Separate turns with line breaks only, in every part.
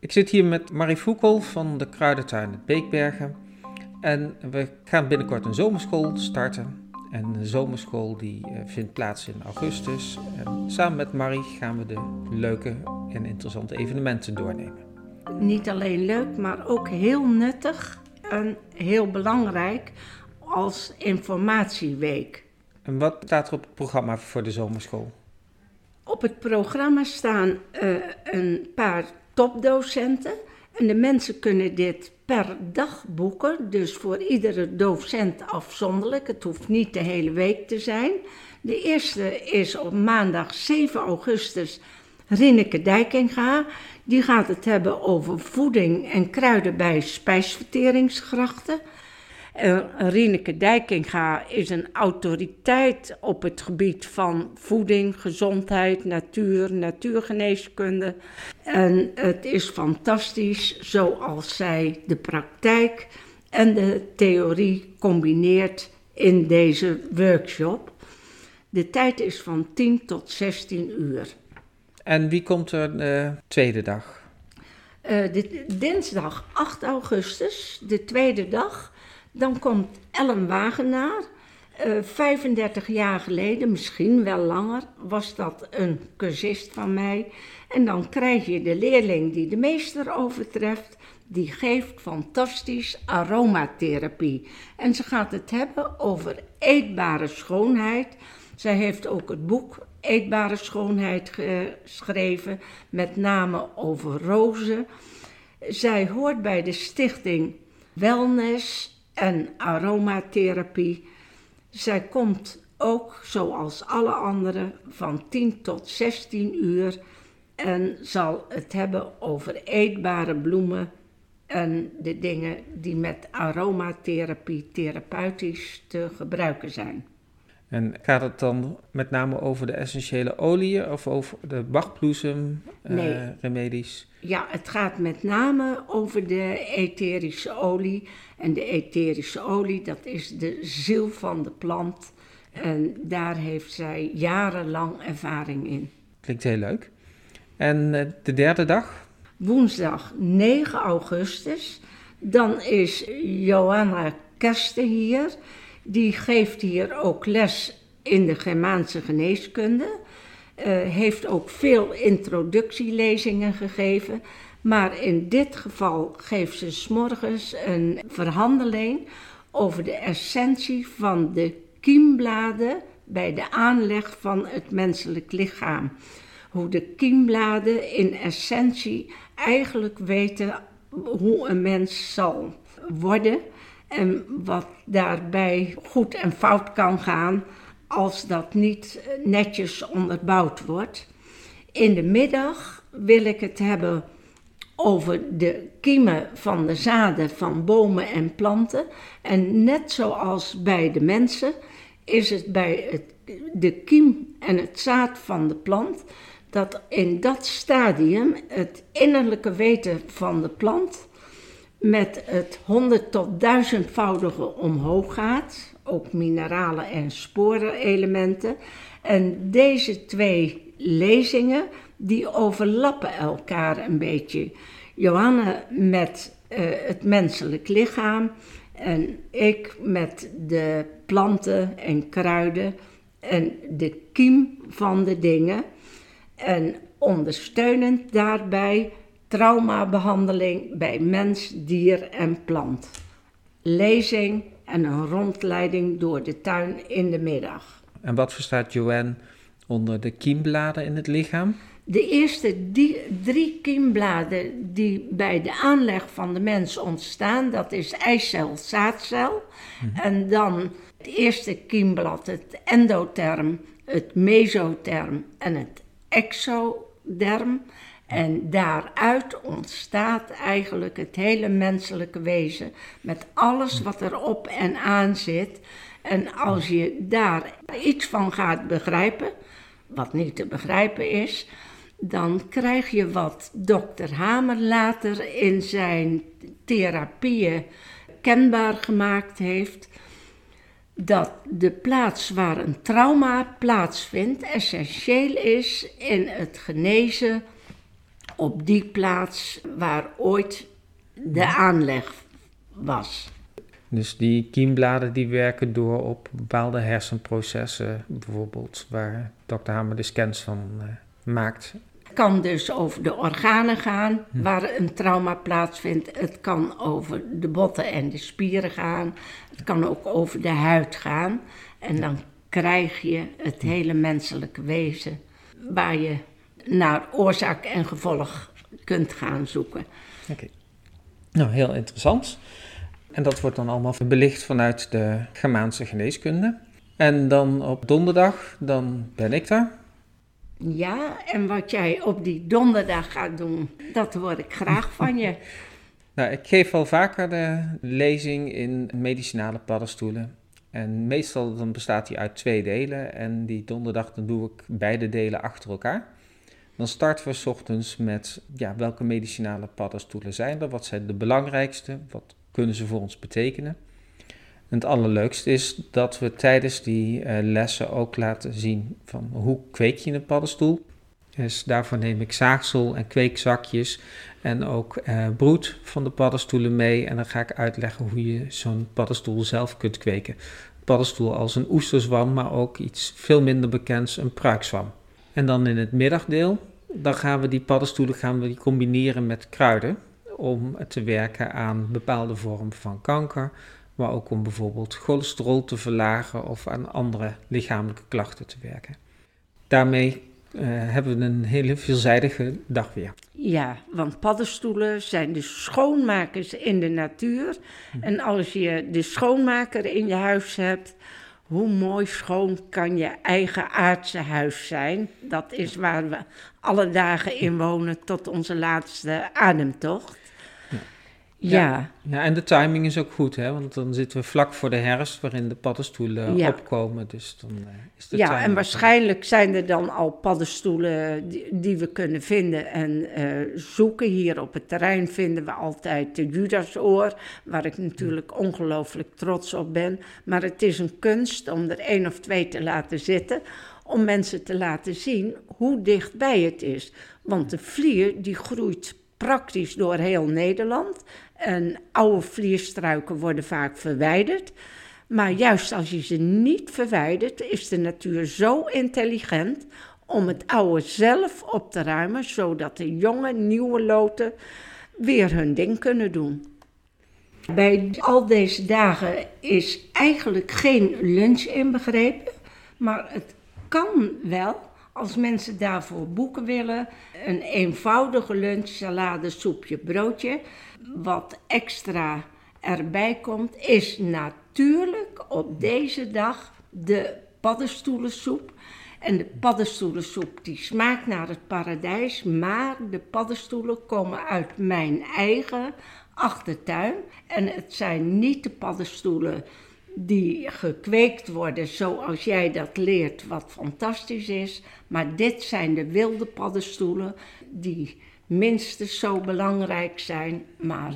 Ik zit hier met Marie Voekel van de Kruidentuin het Beekbergen. En we gaan binnenkort een zomerschool starten. En de zomerschool die eh, vindt plaats in augustus. En samen met Marie gaan we de leuke en interessante evenementen doornemen.
Niet alleen leuk, maar ook heel nuttig en heel belangrijk als informatieweek.
En wat staat er op het programma voor de zomerschool?
Op het programma staan uh, een paar topdocenten. En de mensen kunnen dit per dag boeken, dus voor iedere docent afzonderlijk. Het hoeft niet de hele week te zijn. De eerste is op maandag 7 augustus Rineke Dijkinga. Die gaat het hebben over voeding en kruiden bij spijsverteringsgrachten. Rieneke Dijkinga is een autoriteit op het gebied van voeding, gezondheid, natuur, natuurgeneeskunde. En het is fantastisch zoals zij de praktijk en de theorie combineert in deze workshop. De tijd is van 10 tot 16 uur.
En wie komt er de tweede dag?
Uh, de, dinsdag 8 augustus, de tweede dag dan komt Ellen Wagenaar. Uh, 35 jaar geleden, misschien wel langer, was dat een cursist van mij. En dan krijg je de leerling die de meester overtreft. Die geeft fantastisch aromatherapie. En ze gaat het hebben over eetbare schoonheid. Zij heeft ook het boek Eetbare Schoonheid geschreven, met name over rozen. Zij hoort bij de stichting Wellness en aromatherapie. Zij komt ook, zoals alle anderen, van 10 tot 16 uur en zal het hebben over eetbare bloemen en de dingen die met aromatherapie therapeutisch te gebruiken zijn.
En gaat het dan met name over de essentiële oliën of over de bachbloesem
eh, nee.
uh, remedies?
Ja, het gaat met name over de etherische olie. En de etherische olie, dat is de ziel van de plant. En daar heeft zij jarenlang ervaring in.
Klinkt heel leuk. En uh, de derde dag?
Woensdag 9 augustus. Dan is Johanna Kersten hier. Die geeft hier ook les in de Germaanse geneeskunde. Uh, heeft ook veel introductielezingen gegeven. Maar in dit geval geeft ze s'morgens een verhandeling over de essentie van de kiembladen bij de aanleg van het menselijk lichaam. Hoe de kiembladen in essentie eigenlijk weten hoe een mens zal worden en wat daarbij goed en fout kan gaan als dat niet netjes onderbouwd wordt. In de middag wil ik het hebben over de kiemen van de zaden van bomen en planten. En net zoals bij de mensen is het bij het, de kiem en het zaad van de plant dat in dat stadium het innerlijke weten van de plant met het honderd tot duizendvoudige omhoog gaat, ook mineralen en sporenelementen. En deze twee lezingen die overlappen elkaar een beetje. Johanna met uh, het menselijk lichaam en ik met de planten en kruiden en de kiem van de dingen. En ondersteunend daarbij traumabehandeling bij mens, dier en plant. Lezing en een rondleiding door de tuin in de middag.
En wat verstaat Joanne onder de kiembladen in het lichaam?
De eerste die, drie kiembladen die bij de aanleg van de mens ontstaan, dat is eicel, zaadcel. Mhm. En dan het eerste kiemblad, het endotherm, het mesotherm en het exoderm. En daaruit ontstaat eigenlijk het hele menselijke wezen met alles wat erop en aan zit. En als je daar iets van gaat begrijpen, wat niet te begrijpen is, dan krijg je wat dokter Hamer later in zijn therapieën kenbaar gemaakt heeft. Dat de plaats waar een trauma plaatsvindt essentieel is in het genezen op die plaats waar ooit de aanleg was.
Dus die kiembladen die werken door op bepaalde hersenprocessen, bijvoorbeeld waar dokter Hamer de scans van uh, maakt.
Het kan dus over de organen gaan hm. waar een trauma plaatsvindt. Het kan over de botten en de spieren gaan. Het kan ook over de huid gaan. En dan krijg je het hele menselijke wezen waar je naar oorzaak en gevolg kunt gaan zoeken.
Oké. Nou, heel interessant. En dat wordt dan allemaal belicht vanuit de Germaanse geneeskunde. En dan op donderdag, dan ben ik daar.
Ja, en wat jij op die donderdag gaat doen, dat hoor ik graag van je.
nou, ik geef wel vaker de lezing in medicinale paddenstoelen. En meestal dan bestaat die uit twee delen. En die donderdag dan doe ik beide delen achter elkaar. Dan starten we s ochtends met ja, welke medicinale paddenstoelen zijn er? Wat zijn de belangrijkste? Wat kunnen ze voor ons betekenen? En het allerleukste is dat we tijdens die uh, lessen ook laten zien van hoe kweek je een paddenstoel. Dus daarvoor neem ik zaagsel en kweekzakjes en ook uh, broed van de paddenstoelen mee. En dan ga ik uitleggen hoe je zo'n paddenstoel zelf kunt kweken. Paddenstoel als een oesterzwam, maar ook iets veel minder bekends, een pruikzwam. En dan in het middagdeel, dan gaan we die paddenstoelen gaan we die combineren met kruiden om te werken aan bepaalde vormen van kanker, maar ook om bijvoorbeeld cholesterol te verlagen of aan andere lichamelijke klachten te werken. Daarmee uh, hebben we een hele veelzijdige dag weer.
Ja, want paddenstoelen zijn de schoonmakers in de natuur. Hm. En als je de schoonmaker in je huis hebt, hoe mooi schoon kan je eigen aardse huis zijn? Dat is waar we alle dagen in wonen tot onze laatste ademtocht. Ja.
ja. en de timing is ook goed, hè? want dan zitten we vlak voor de herfst waarin de paddenstoelen opkomen. Dus dan uh, is de
ja, en waarschijnlijk zijn er dan al paddenstoelen die, die we kunnen vinden en uh, zoeken. Hier op het terrein vinden we altijd de Judasoor, waar ik natuurlijk ongelooflijk trots op ben. Maar het is een kunst om er één of twee te laten zitten, om mensen te laten zien hoe dichtbij het is. Want de vlier die groeit praktisch door heel Nederland. En oude vlierstruiken worden vaak verwijderd. Maar juist als je ze niet verwijdert, is de natuur zo intelligent om het oude zelf op te ruimen, zodat de jonge, nieuwe loten weer hun ding kunnen doen. Bij al deze dagen is eigenlijk geen lunch inbegrepen, maar het kan wel als mensen daarvoor boeken willen. Een eenvoudige lunch, salade, soepje, broodje. Wat extra erbij komt, is natuurlijk op deze dag de paddenstoelensoep. En de paddenstoelensoep die smaakt naar het paradijs, maar de paddenstoelen komen uit mijn eigen achtertuin. En het zijn niet de paddenstoelen die gekweekt worden zoals jij dat leert, wat fantastisch is. Maar dit zijn de wilde paddenstoelen die minstens zo belangrijk zijn. Maar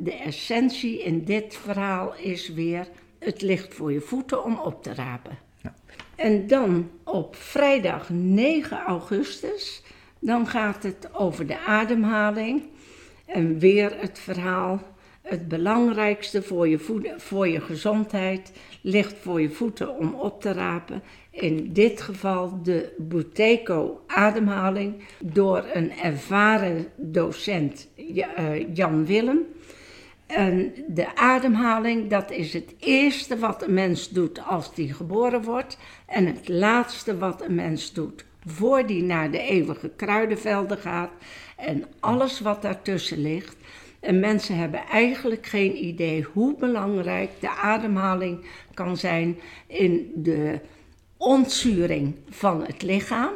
de essentie in dit verhaal is weer: het ligt voor je voeten om op te rapen. Ja. En dan op vrijdag 9 augustus, dan gaat het over de ademhaling. En weer het verhaal het belangrijkste voor je, voor je gezondheid ligt voor je voeten om op te rapen. In dit geval de Buteco-ademhaling door een ervaren docent, eh, Jan Willem. En de ademhaling, dat is het eerste wat een mens doet als hij geboren wordt. En het laatste wat een mens doet voor die naar de eeuwige kruidenvelden gaat. En alles wat daartussen ligt. En mensen hebben eigenlijk geen idee hoe belangrijk de ademhaling kan zijn in de ontzuring van het lichaam.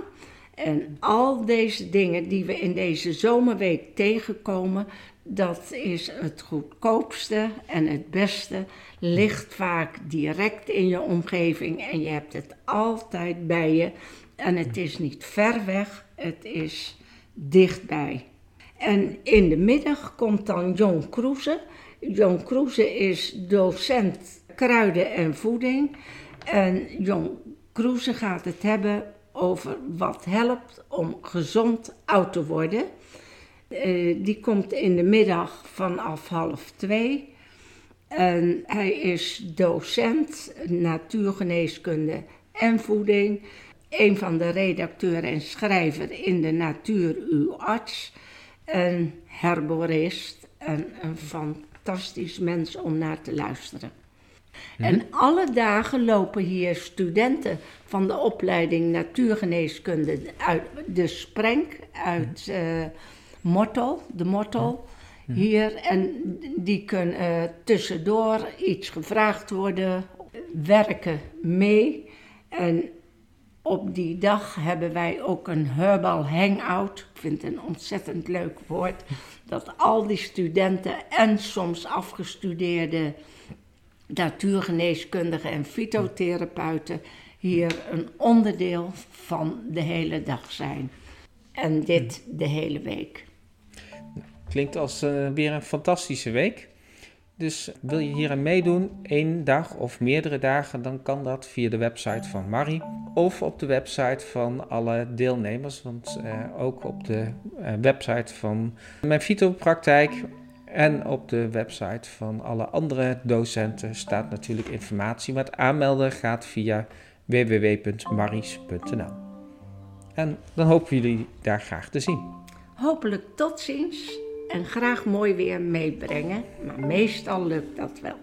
En al deze dingen die we in deze zomerweek tegenkomen, dat is het goedkoopste en het beste. Ligt vaak direct in je omgeving en je hebt het altijd bij je. En het is niet ver weg, het is dichtbij. En in de middag komt dan John Kroeze. John Kroeze is docent kruiden en voeding. En John Kroeze gaat het hebben over wat helpt om gezond oud te worden. Eh, die komt in de middag vanaf half twee. En hij is docent natuurgeneeskunde en voeding. Een van de redacteuren en schrijver in de Natuur Uw Arts. Een herborist en een fantastisch mens om naar te luisteren. En alle dagen lopen hier studenten van de opleiding Natuurgeneeskunde uit de Sprenk, uit uh, Mortel, de Mortel hier. En die kunnen uh, tussendoor iets gevraagd worden, werken mee. En op die dag hebben wij ook een herbal hangout. Ik vind het een ontzettend leuk woord. Dat al die studenten en soms afgestudeerde natuurgeneeskundigen en fytotherapeuten hier een onderdeel van de hele dag zijn. En dit de hele week.
Klinkt als uh, weer een fantastische week. Dus wil je hier aan meedoen, één dag of meerdere dagen, dan kan dat via de website van Marie of op de website van alle deelnemers. Want uh, ook op de uh, website van mijn fytopraktijk en op de website van alle andere docenten staat natuurlijk informatie. Maar het aanmelden gaat via www.maries.nl. En dan hopen we jullie daar graag te zien.
Hopelijk tot ziens en graag mooi weer meebrengen, maar meestal lukt dat wel.